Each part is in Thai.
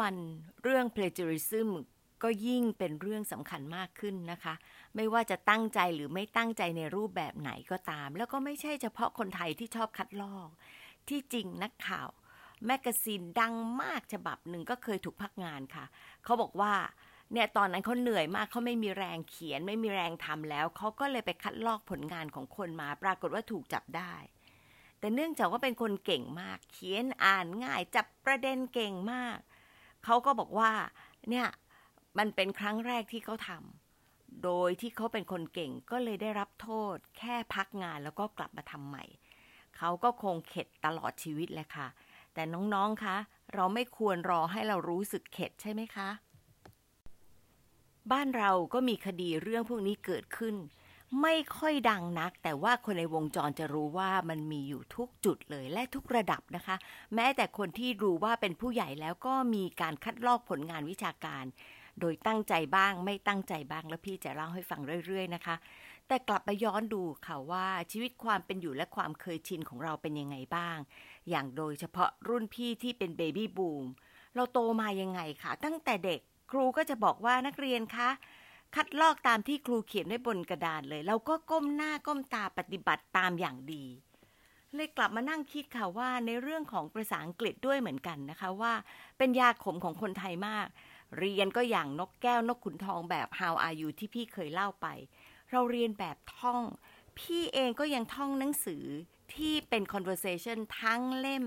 วันเรื่อง plagiarism ก็ยิ่งเป็นเรื่องสำคัญมากขึ้นนะคะ ไม่ว่าจะตั้งใจหรือไม่ตั้งใจในรูปแบบไหนก็ตาม แล้วก็ไม่ใช่เฉพาะคนไทยที่ชอบคัดลอก ที่จริงนักข่าวแมกกาซีนดังมากฉบับหนึ่งก็เคยถูกพักงานค่ะ เขาบอกว่าเนี่ยตอนนั้นเขาเหนื่อยมากเขาไม่มีแรงเขียน ไม่มีแรงทำแล้ว เขาก็เลยไปคัดลอกผลงานของคนมา ปรากฏว่าถูกจับได้ แต่เนื่องจากว่าเป็นคนเก่งมาก เขียนอ่านง่ายจับประเด็นเก่งมาก เขาก็บอกว่าเนี่ยมันเป็นครั้งแรกที่เขาทำโดยที่เขาเป็นคนเก่งก็เลยได้รับโทษ แค่พักงานแล้วก็กลับมาทำใหม่ เขาก็คงเข็ดตลอดชีวิตแหละค่ะ แต่น้องๆคะเราไม่ควรรอให้เรารู้สึกเข็ดใช่ไหมคะ บ้านเราก็มีคดีเรื่องพวกนี้เกิดขึ้น ไม่ค่อยดังนัก แต่ว่าคนในวงจรจะรู้ว่ามันมีอยู่ทุกจุดเลยและทุกระดับนะคะ แม้แต่คนที่รู้ว่าเป็นผู้ใหญ่แล้วก็มีการคัดลอกผลงานวิชาการ โดยตั้งใจบ้าง ไม่ตั้งใจบ้างแล้วพี่จะเล่าให้ฟังเรื่อย ๆ นะคะ แต่กลับไปย้อนดูค่ะว่าชีวิตความเป็นอยู่และความเคยชินของเราเป็นยังไงบ้าง อย่างโดยเฉพาะรุ่นพี่ที่เป็นเบบี้บูมเราโตมายังไงคะตั้งแต่เด็กครูก็จะบอกว่านักเรียนคะ คัดลอกตามที่ครูเขียนไว้บนกระดานเลย เราก็ก้มหน้าก้มตาปฏิบัติตามอย่างดี เลยกลับมานั่งคิดค่ะว่าในเรื่องของภาษาอังกฤษด้วยเหมือนกันนะคะว่า เป็นยาขมของคนไทยมาก เรียนก็อย่างนกแก้วนกขุนทองแบบ How are you ที่พี่เคยเล่าไป เราเรียนแบบท่อง พี่เองก็ยังท่องหนังสือ ที่เป็น conversation ทั้งเล่ม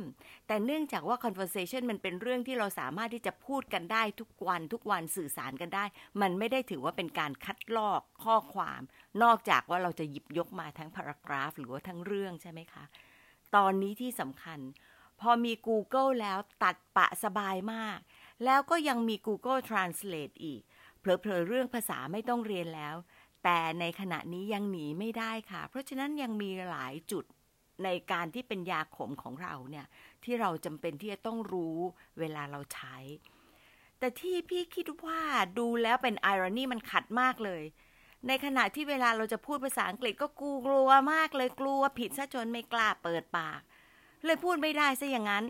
แต่เนื่องจากว่า conversation มันเป็นเรื่องที่เราสามารถที่จะพูดกันได้ทุกวันทุกวันสื่อสารกันได้ มันไม่ได้ถือว่าเป็นการคัดลอกข้อความ นอกจากว่าเราจะหยิบยกมาทั้ง paragraph หรือว่าทั้งเรื่องใช่ไหมคะ ตอนนี้ที่สำคัญ พอมี Google แล้วตัดปะสบายมาก แล้วก็ยังมี Google Translate อีกเผลอๆเรื่องภาษาไม่ต้องเรียนแล้ว แต่ในขณะนี้ยังหนีไม่ได้ค่ะ เพราะฉะนั้นยังมีหลายจุด ในการที่เป็นยาขมของเราเนี่ย ที่เราจำเป็นที่จะต้องรู้เวลาเราใช้ แต่ที่พี่คิดว่าดูแล้วเป็นไอรอนีมันขัดมากเลย ในขณะที่เวลาเราจะพูดภาษาอังกฤษก็กลัวมากเลยกลัวผิดซะจนไม่กล้าเปิดปาก เลยพูดไม่ได้ซะอย่างนั้น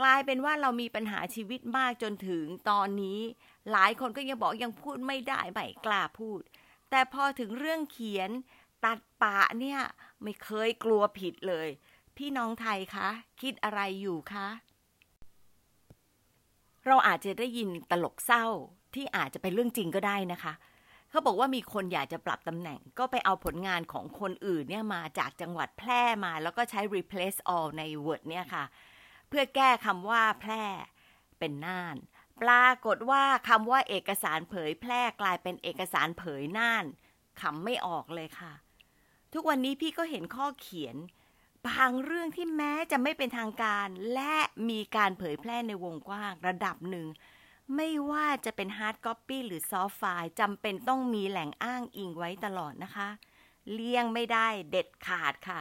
กลายเป็นว่าเรามีปัญหาชีวิตมากจนถึงตอนนี้ หลายคนก็ยังบอกยังพูดไม่ได้ไม่กล้าพูด แต่พอถึงเรื่องเขียน ตัดปะเนี่ย ไม่เคยกลัวผิดเลย พี่น้องไทยคะ คิดอะไรอยู่คะ เราอาจจะได้ยินตลกเศร้าที่อาจจะเป็นเรื่องจริงก็ได้นะคะเขาบอกว่ามีคนอยากจะปรับตำแหน่ง ก็ไปเอาผลงานของคนอื่นเนี่ยมาจากจังหวัดแพร่มา แล้วก็ใช้ replace all ใน Word เนี่ยค่ะ เพื่อแก้คำว่าแพร่เป็นน่าน ปรากฏว่าคำว่าเอกสารเผยแพร่กลายเป็นเอกสารเผยน่านคำไม่ออกเลยค่ะ ทุกวันนี้พี่ก็เห็นข้อเขียน บางเรื่องที่แม้จะไม่เป็นทางการ และมีการเผยแพร่ในวงกว้างระดับหนึ่ง ไม่ว่าจะเป็น hard copy หรือ soft file จำเป็นต้องมีแหล่งอ้างอิงไว้ตลอดนะคะ เลี่ยงไม่ได้เด็ดขาดค่ะ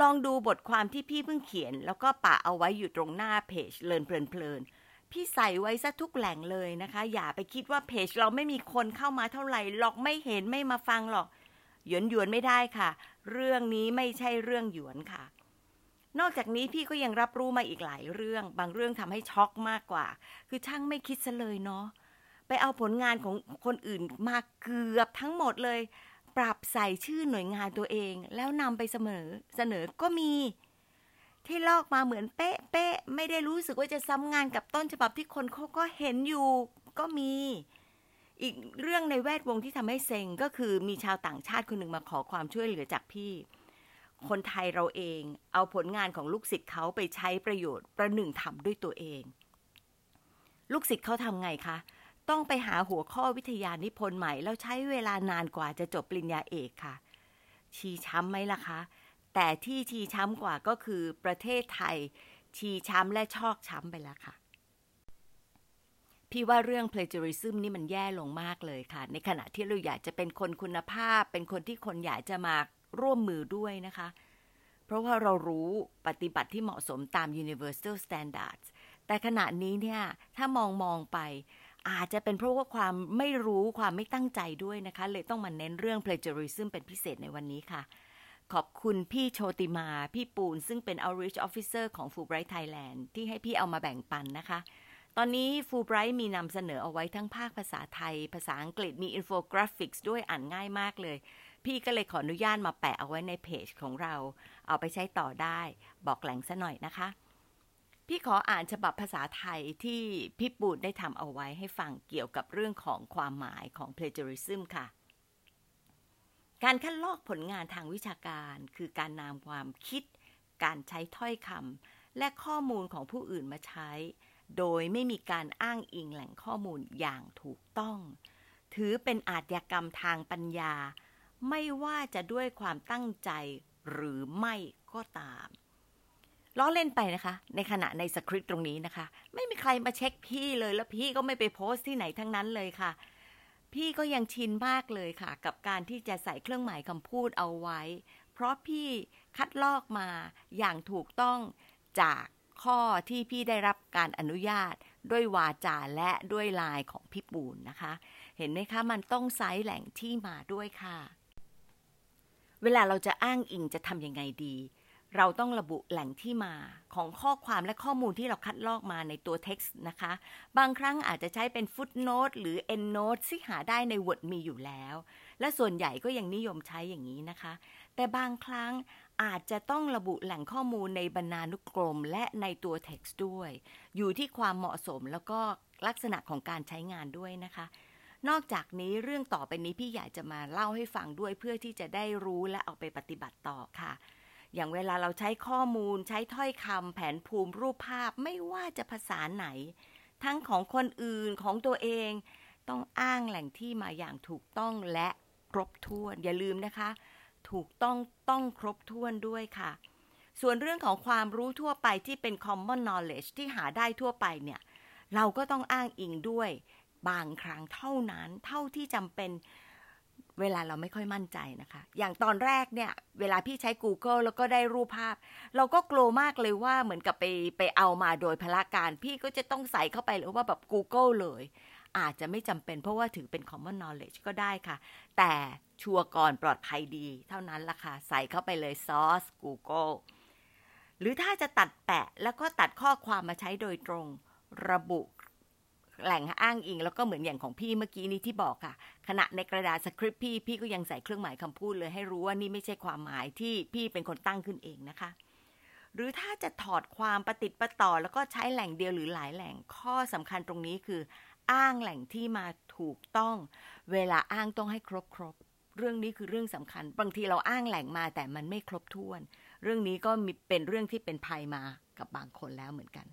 ลองดูบทความที่พี่เพิ่งเขียน แล้วก็ปะเอาไว้อยู่ตรงหน้าเพจ Learn เพลินๆพี่ใส่ไว้ซะทุกแหล่งเลยนะคะ อย่าไปคิดว่าเพจเราไม่มีคนเข้ามาเท่าไหร่หรอกไม่เห็นไม่มาฟังหรอก หยวนหยวนไม่ได้ค่ะ เรื่องนี้ไม่ใช่เรื่องหยวนค่ะ นอกจากนี้พี่ก็ยังรับรู้มาอีกหลายเรื่อง บางเรื่องทำให้ช็อกมากกว่า คือช่างไม่คิดซะเลยเนาะไปเอาผลงานของคนอื่นมาเกือบทั้งหมดเลย ปรับใส่ชื่อหน่วยงานตัวเอง แล้วนำไปเสมอเสนอก็มี ที่ลอกมาเหมือนเป๊ะเป๊ะไม่ได้รู้สึกว่าจะซ้ำงานกับต้นฉบับที่คนเขาก็เห็นอยู่ก็มี อีกเรื่องในแวดวงที่ทำให้เซ็งก็คือมีชาวต่างชาติคนหนึ่งมาขอความช่วยเหลือจากพี่ คนไทยเราเองเอาผลงานของลูกศิษย์เขาไปใช้ประโยชน์ประหนึ่งทำด้วยตัวเอง ลูกศิษย์เขาทำไงคะ ต้องไปหาหัวข้อวิทยานิพนธ์ใหม่ แล้วใช้เวลานานกว่าจะจบปริญญาเอกค่ะ ชี้ช้ำไหมล่ะคะ แต่ที่ชี้ช้ำกว่าก็คือประเทศไทยชี้ช้ำและชอกช้ำไปแล้วค่ะ พี่ว่าเรื่อง plagiarism นี่มันแย่ลงมากเลยค่ะ ในขณะที่เราอยากจะเป็นคนคุณภาพ เป็นคนที่คนอยากจะมาร่วมมือด้วยนะคะ เพราะว่าเรารู้ปฏิบัติที่เหมาะสมตาม universal standards แต่ขณะนี้เนี่ยถ้ามองมองไปอาจจะเป็นเพราะว่าความไม่รู้ความไม่ตั้งใจด้วยนะคะ เลยต้องมาเน้นเรื่อง plagiarism เป็นพิเศษในวันนี้ค่ะ ขอบคุณพี่โชติมา พี่ปูน ซึ่งเป็น outreach officer ของ Fulbright Thailand ที่ให้พี่เอามาแบ่งปันนะคะ ตอนนี้ฟูไบรท์มีนำเสนอเอาไว้ทั้งภาคภาษาไทย ภาษาอังกฤษมี infographics ด้วยอ่านง่ายมากเลย พี่ก็เลยขออนุญาตมาแปะเอาไว้ในเพจของเรา เอาไปใช้ต่อได้ บอกแหล่งซะหน่อยนะคะ พี่ขออ่านฉบับภาษาไทยที่พี่ปูนได้ทำเอาไว้ให้ฟังเกี่ยวกับเรื่องของความหมายของ plagiarism ค่ะการคัดลอกผลงานทางวิชาการคือการนำความคิด การใช้ถ้อยคำและข้อมูลของผู้อื่นมาใช้ โดยไม่มีการอ้างอิงแหล่งข้อมูลอย่างถูกต้อง ถือเป็นอาชญากรรมทางปัญญา ไม่ว่าจะด้วยความตั้งใจหรือไม่ก็ตามล้อเล่นไปนะคะ ในขณะในสคริปต์ตรงนี้นะคะ ไม่มีใครมาเช็คพี่เลยแล้วพี่ก็ไม่ไปโพสต์ที่ไหนทั้งนั้นเลยค่ะ พี่ก็ยังชินมากเลยค่ะ กับการที่จะใส่เครื่องหมายคำพูดเอาไว้ เพราะพี่คัดลอกมาอย่างถูกต้องจาก ข้อที่พี่ได้รับการอนุญาตด้วยวาจาและด้วยลายของพี่ปูนนะคะ เห็นไหมคะมันต้องไซส์แหล่งที่มาด้วยค่ะ เวลาเราจะอ้างอิงจะทำยังไงดี เราต้องระบุแหล่งที่มาของข้อความและข้อมูลที่เราคัดลอกมาในตัว text นะคะ บางครั้งอาจจะใช้เป็น footnote หรือ endnote ที่หาได้ใน Word มีอยู่แล้ว และส่วนใหญ่ก็ยังนิยมใช้อย่างนี้นะคะ แต่บางครั้ง อาจจะต้องระบุแหล่งข้อมูลในบรรณานุกรม และในตัว text ด้วย อยู่ที่ความเหมาะสมแล้วก็ลักษณะของการใช้งานด้วยนะคะ นอกจากนี้เรื่องต่อไปนี้พี่อยากจะมาเล่าให้ฟังด้วยเพื่อที่จะได้รู้และเอาไปปฏิบัติต่อค่ะ อย่างเวลาเราใช้ข้อมูล ใช้ถ้อยคำแผนภูมิรูปภาพไม่ว่าจะภาษาไหน ทั้งของคนอื่นของตัวเอง ต้องอ้างแหล่งที่มาอย่างถูกต้องและครบถ้วนอย่าลืมนะคะ ถูกต้องต้องครบถ้วนด้วยค่ะ ส่วนเรื่องของความรู้ทั่วไปที่เป็น common knowledge ที่หาได้ทั่วไปเนี่ย เราก็ต้องอ้างอิงด้วยบางครั้งเท่านั้นเท่าที่จำเป็นเวลาเราไม่ค่อยมั่นใจนะคะ อย่างตอนแรกเนี่ย เวลาพี่ใช้ Google แล้วก็ได้รูปภาพ เราก็กลัวมากเลยว่าเหมือนกับไปไปเอามาโดยพละการ พี่ก็จะต้องใส่เข้าไปหรือว่าแบบ Google เลย อาจจะไม่จำเป็นเพราะว่าถือเป็น common knowledge ก็ได้ค่ะ แต่ ชัวร์ก่อนปลอดภัยดี เท่านั้นล่ะค่ะ ใส่เข้าไปเลย source Google หรือถ้าจะตัดแปะแล้วก็ตัดข้อความมาใช้โดยตรงระบุแหล่งอ้างอิง แล้วก็เหมือนอย่างของพี่เมื่อกี้นี้ที่บอกค่ะ ขณะในกระดาษสคริปต์พี่ พี่ก็ยังใส่เครื่องหมายคำพูดเลยให้รู้ว่านี่ไม่ใช่ความหมายที่พี่เป็นคนตั้งขึ้นเองนะคะ หรือถ้าจะถอดความประติดประต่อ แล้วก็ใช้แหล่งเดียวหรือหลายแหล่งข้อสำคัญตรงนี้คือ อ้างแหล่งที่มาถูกต้อง เวลาอ้างต้องให้ครบครบ เรื่องนี้คือเรื่องสำคัญ บางทีเราอ้างแหล่งมาแต่มันไม่ครบถ้วน เรื่องนี้ก็มีเป็นเรื่องที่เป็นภัยมากับบางคนแล้วเหมือนกัน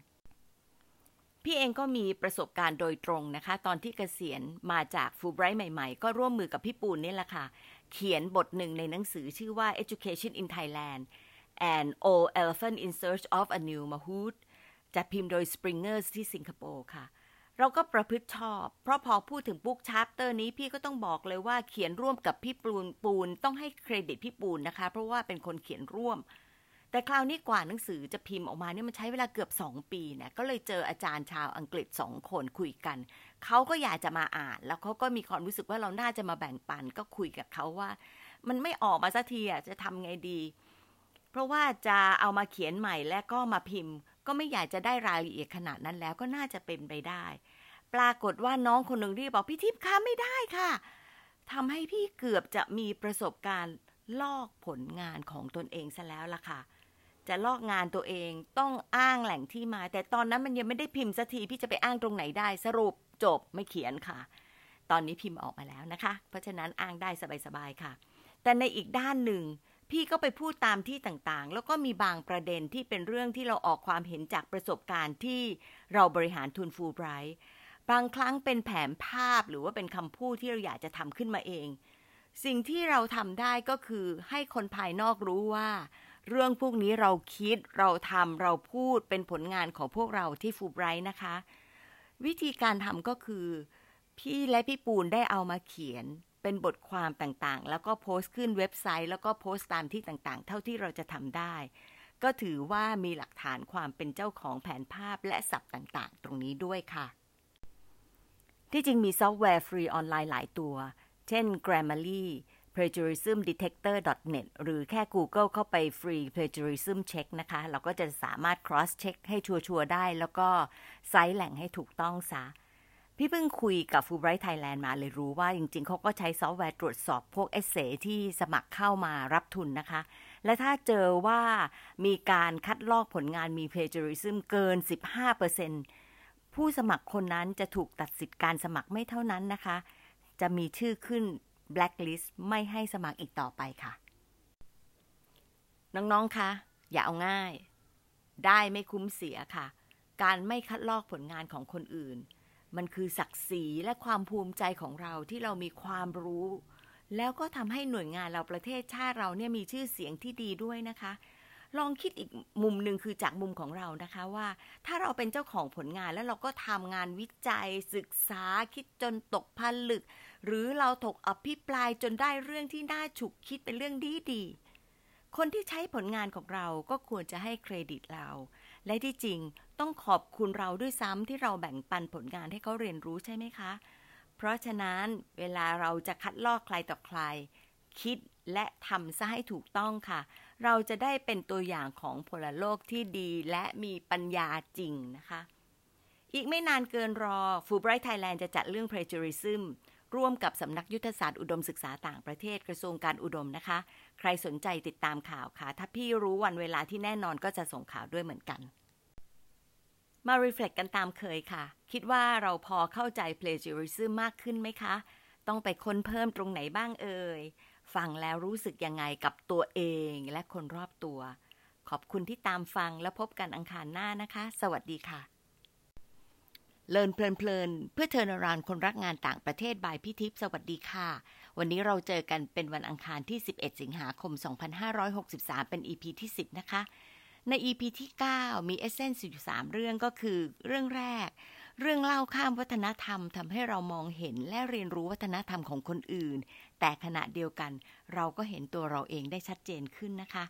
พี่เองก็มีประสบการณ์โดยตรงนะคะ ตอนที่เกษียณมาจากฟูไบรท์ใหม่ๆ ก็ร่วมมือกับพี่ปูนนี่แหละค่ะ เขียนบทหนึ่งในหนังสือชื่อว่า Education in Thailand and Old Elephant in Search of a New Mahout จัดพิมพ์โดย Springers ที่สิงคโปร์ค่ะ เราก็ประพฤติชอบ เพราะพอพูดถึง book chapter นี้พี่ก็ต้องบอกเลยว่าเขียนร่วมกับพี่ปูนปูนต้องให้เครดิตพี่ปูนนะคะ เพราะว่าเป็นคนเขียนร่วม แต่คราวนี้กว่าหนังสือจะพิมพ์ออกมาเนี่ยมันใช้เวลาเกือบ 2 ปีเนี่ยก็เลยเจออาจารย์ชาวอังกฤษสองคนคุยกัน เขาก็อยากจะมาอ่าน แล้วเขาก็มีความรู้สึกว่าเราน่าจะมาแบ่งปันก็คุยกับเขาว่า มันไม่ออกมาสักทีอะจะทำไงดี เพราะว่าจะเอามาเขียนใหม่และก็มาพิมพ์ ก็ไม่อยากจะได้รายละเอียดขนาดนั้นแล้วก็น่าจะเป็นไปได้ ปรากฏว่าน้องคนหนึ่งรีบบอกพี่ทิพย์คะไม่ได้ค่ะทำให้พี่เกือบจะมีประสบการณ์ลอกผลงานของตนเองซะแล้วล่ะค่ะ จะลอกงานตัวเองต้องอ้างแหล่งที่มา แต่ตอนนั้นมันยังไม่ได้พิมพ์สักทีพี่จะไปอ้างตรงไหนได้ สรุปจบไม่เขียนค่ะ ตอนนี้พิมพ์ออกมาแล้วนะคะ เพราะฉะนั้นอ้างได้สบายๆค่ะ แต่ในอีกด้านหนึ่ง พี่ก็ไปพูดตามที่ต่างๆ แล้วก็มีบางประเด็นที่เป็นเรื่องที่เราออกความเห็นจากประสบการณ์ที่เราบริหารทุนฟูไบรท์บางครั้งเป็นแผนภาพหรือว่าเป็นคำพูดที่เราอยากจะทำขึ้นมาเอง สิ่งที่เราทำได้ก็คือให้คนภายนอกรู้ว่า เรื่องพวกนี้เราคิดเราทำเราพูดเป็นผลงานของพวกเราที่ฟูไบรท์นะคะ วิธีการทำก็คือ พี่และพี่ปูนได้เอามาเขียน เป็นบทความต่างๆ แล้วก็โพสต์ขึ้นเว็บไซต์ แล้วก็โพสต์ตามที่ต่างๆ เท่าที่เราจะทำได้ ก็ถือว่ามีหลักฐานความเป็นเจ้าของแผนภาพและศัพท์ต่างๆ ตรงนี้ด้วยค่ะ ที่จริงมีซอฟต์แวร์ฟรีออนไลน์หลายตัว เช่น Grammarly plagiarismdetector.net หรือแค่ Google เข้าไป free plagiarism check นะคะ เราก็จะสามารถ cross check ให้ชัวร์ๆได้ แล้วก็ไซต์แหล่งให้ถูกต้องซะ พี่เพิ่งคุยกับ Fulbright Thailand มาเลยรู้ว่าจริงๆ เขาก็ใช้ซอฟต์แวร์ตรวจสอบพวกเอเซที่สมัครเข้ามารับทุนนะคะ และถ้าเจอว่ามีการคัดลอกผลงานมี plagiarism เกิน 15%ผู้สมัครคนนั้นจะถูกตัดสิทธิ์การสมัครไม่เท่านั้นนะคะ จะมีชื่อขึ้น blacklist ไม่ให้สมัครอีกต่อไปค่ะ น้องๆ คะ อย่าเอาง่าย ได้ไม่คุ้มเสียค่ะ การไม่คัดลอกผลงานของคนอื่น มันคือศักดิ์ศรีและความภูมิใจของเราที่เรามีความรู้ แล้วก็ทำให้หน่วยงานเราประเทศชาติเราเนี่ยมีชื่อเสียงที่ดีด้วยนะคะ ลองคิดอีกมุมหนึ่งคือจากมุมของเรานะคะว่า ถ้าเราเป็นเจ้าของผลงานแล้วเราก็ทำงานวิจัย ศึกษาคิดจนตกผลึก หรือเราถกอภิปรายจนได้เรื่องที่น่าฉุกคิดเป็นเรื่องดีดีคนที่ใช้ผลงานของเราก็ควรจะให้เครดิตเรา และที่จริงต้องขอบคุณเราด้วยซ้ำที่เราแบ่งปันผลงานให้เขาเรียนรู้ใช่ไหมคะ เพราะฉะนั้นเวลาเราจะคัดลอกใครต่อใคร คิดและทำซะให้ถูกต้องค่ะ เราจะได้เป็นตัวอย่างของพลโลกที่ดีและมีปัญญาจริงนะคะ อีกไม่นานเกินรอ Fulbright Thailand จะจัดเรื่อง plagiarism ร่วมกับสำนักยุทธศาสตร์อุดมศึกษาต่างประเทศกระทรวงการอุดมนะคะ ใครสนใจติดตามข่าวค่ะ ถ้าพี่รู้วันเวลาที่แน่นอนก็จะส่งข่าวด้วยเหมือนกัน มา reflect กันตามเคยค่ะ คิดว่าเราพอเข้าใจ plagiarism มากขึ้นไหมคะ ต้องไปค้นเพิ่มตรงไหนบ้างเอ่ย ฟังแล้วรู้สึกยังไงกับตัวเองและคนรอบตัว ขอบคุณที่ตามฟังและพบกันอังคารหน้านะคะ สวัสดีค่ะ Learn เพลินๆเพื่อเทอร์นารานคนรักงานต่างประเทศ by พี่ทิพสวัสดีค่ะ วันนี้เราเจอกันเป็นวันอังคารที่ 11 สิงหาคม 2563 เป็น EP ที่ 10 นะคะ ใน EP ที่ 9 มีเอเซนส์อยู่ 3 เรื่องก็คือเรื่องแรก เรื่องเล่าข้ามวัฒนธรรมทำให้เรามองเห็นและเรียนรู้วัฒนธรรมของคนอื่น แต่ขณะเดียวกันเราก็เห็นตัวเราเองได้ชัดเจนขึ้นนะคะ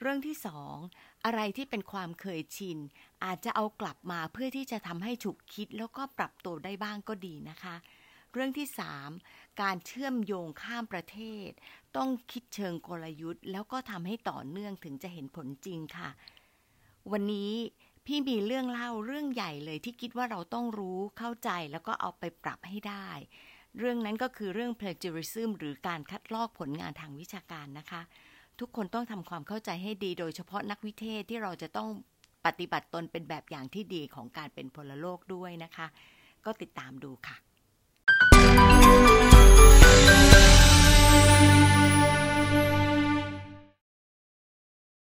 เรื่องที่สองอะไรที่เป็นความเคยชิน อาจจะเอากลับมาเพื่อที่จะทำให้ฉุกคิดแล้วก็ปรับตัวได้บ้างก็ดีนะคะ เรื่องที่สามการเชื่อมโยงข้ามประเทศ ต้องคิดเชิงกลยุทธ์ แล้วก็ทำให้ต่อเนื่องถึงจะเห็นผลจริงค่ะ วันนี้พี่มีเรื่องเล่าเรื่องใหญ่เลยที่คิดว่าเราต้องรู้เข้าใจแล้วก็เอาไปปรับให้ได้ เรื่องนั้นก็คือเรื่อง plagiarism หรือการคัดลอกผลงานทางวิชาการนะคะ ทุกคนต้องทำความเข้าใจให้ดี โดยเฉพาะนักวิเทศที่เราจะต้องปฏิบัติตนเป็นแบบอย่างที่ดีของการเป็นพลโลกด้วยนะคะ ก็ติดตามดูค่ะ